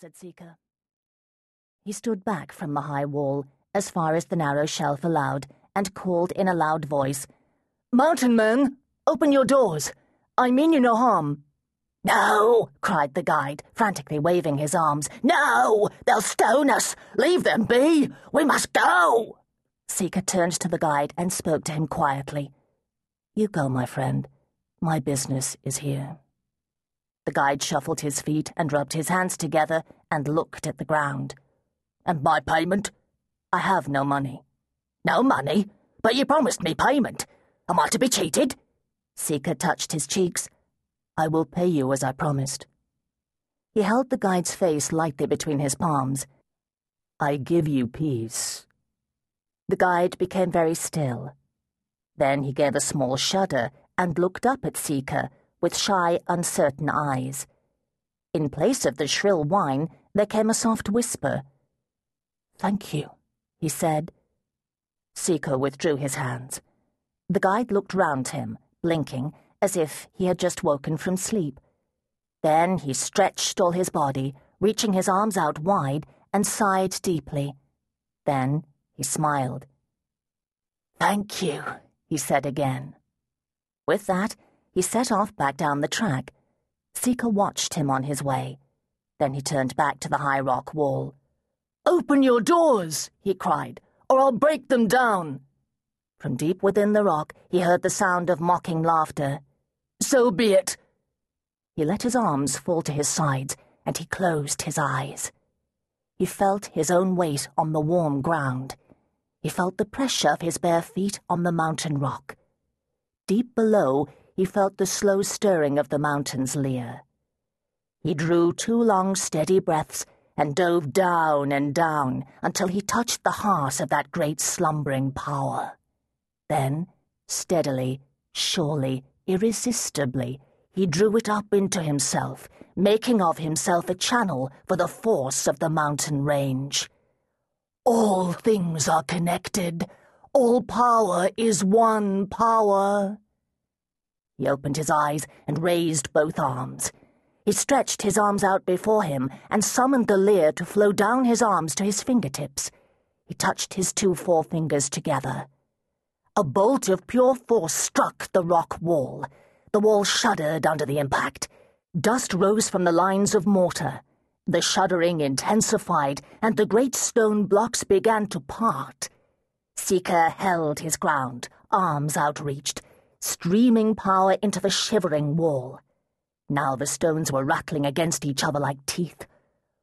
said Seeker. He stood back from the high wall, as far as the narrow shelf allowed, and called in a loud voice, Mountain men, open your doors. I mean you no harm. No, cried the guide, frantically waving his arms. No, they'll stone us. Leave them be. We must go. Seeker turned to the guide and spoke to him quietly. You go, my friend. My business is here. The guide shuffled his feet and rubbed his hands together and looked at the ground. And my payment? I have no money. No money? But you promised me payment. Am I to be cheated? Seeker touched his cheeks. I will pay you as I promised. He held the guide's face lightly between his palms. I give you peace. The guide became very still. Then he gave a small shudder and looked up at Seeker with shy, uncertain eyes. In place of the shrill whine, there came a soft whisper. Thank you, he said. Seeker withdrew his hands. The guide looked round him, blinking, as if he had just woken from sleep. Then he stretched all his body, reaching his arms out wide, and sighed deeply. Then he smiled. Thank you, he said again. With that, he set off back down the track. Seeker watched him on his way. Then he turned back to the high rock wall. Open your doors, he cried, or I'll break them down. From deep within the rock, he heard the sound of mocking laughter. So be it. He let his arms fall to his sides, and he closed his eyes. He felt his own weight on the warm ground. He felt the pressure of his bare feet on the mountain rock. Deep below, he felt the slow stirring of the mountain's lir. He drew two long, steady breaths and dove down and down until he touched the heart of that great slumbering power. Then, steadily, surely, irresistibly, he drew it up into himself, making of himself a channel for the force of the mountain range. All things are connected. All power is one power. He opened his eyes and raised both arms. He stretched his arms out before him and summoned the lir to flow down his arms to his fingertips. He touched his two forefingers together. A bolt of pure force struck the rock wall. The wall shuddered under the impact. Dust rose from the lines of mortar. The shuddering intensified, and the great stone blocks began to part. Seeker held his ground, arms outreached, streaming power into the shivering wall. Now the stones were rattling against each other like teeth.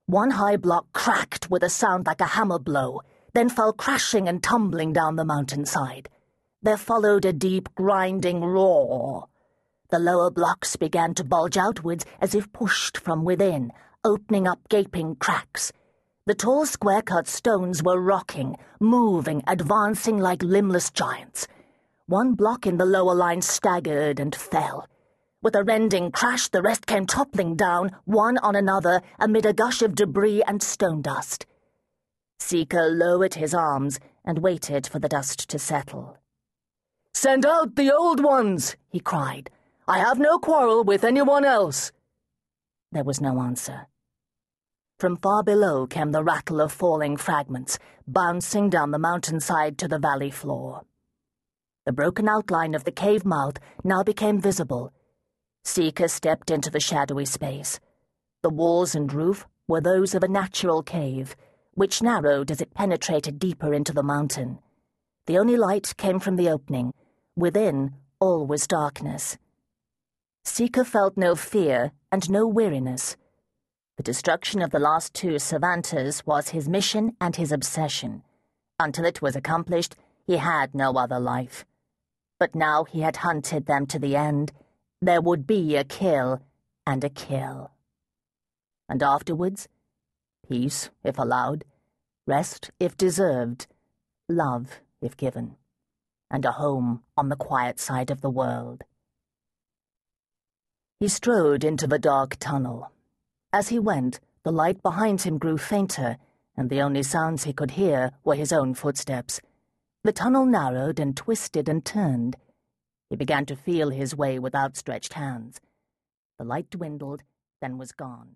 One high block cracked with a sound like a hammer blow, then fell crashing and tumbling down the mountainside. There followed a deep, grinding roar. The lower blocks began to bulge outwards as if pushed from within, opening up gaping cracks. The tall, square cut stones were rocking, moving, advancing like limbless giants. One block in the lower line staggered and fell. With a rending crash, the rest came toppling down, one on another, amid a gush of debris and stone dust. Seeker lowered his arms and waited for the dust to settle. Send out the old ones, he cried. I have no quarrel with anyone else. There was no answer. From far below came the rattle of falling fragments, bouncing down the mountainside to the valley floor. The broken outline of the cave mouth now became visible. Seeker stepped into the shadowy space. The walls and roof were those of a natural cave, which narrowed as it penetrated deeper into the mountain. The only light came from the opening Within, all was darkness. Seeker felt no fear and no weariness. The destruction of the last two Savanters was his mission and his obsession. Until it was accomplished, he had no other life. But now he had hunted them to the end. There would be a kill and a kill. And afterwards, peace if allowed, rest if deserved, love if given and a home on the quiet side of the world. He strode into the dark tunnel. As he went, the light behind him grew fainter, and the only sounds he could hear were his own footsteps. The tunnel narrowed and twisted and turned. He began to feel his way with outstretched hands. The light dwindled, then was gone.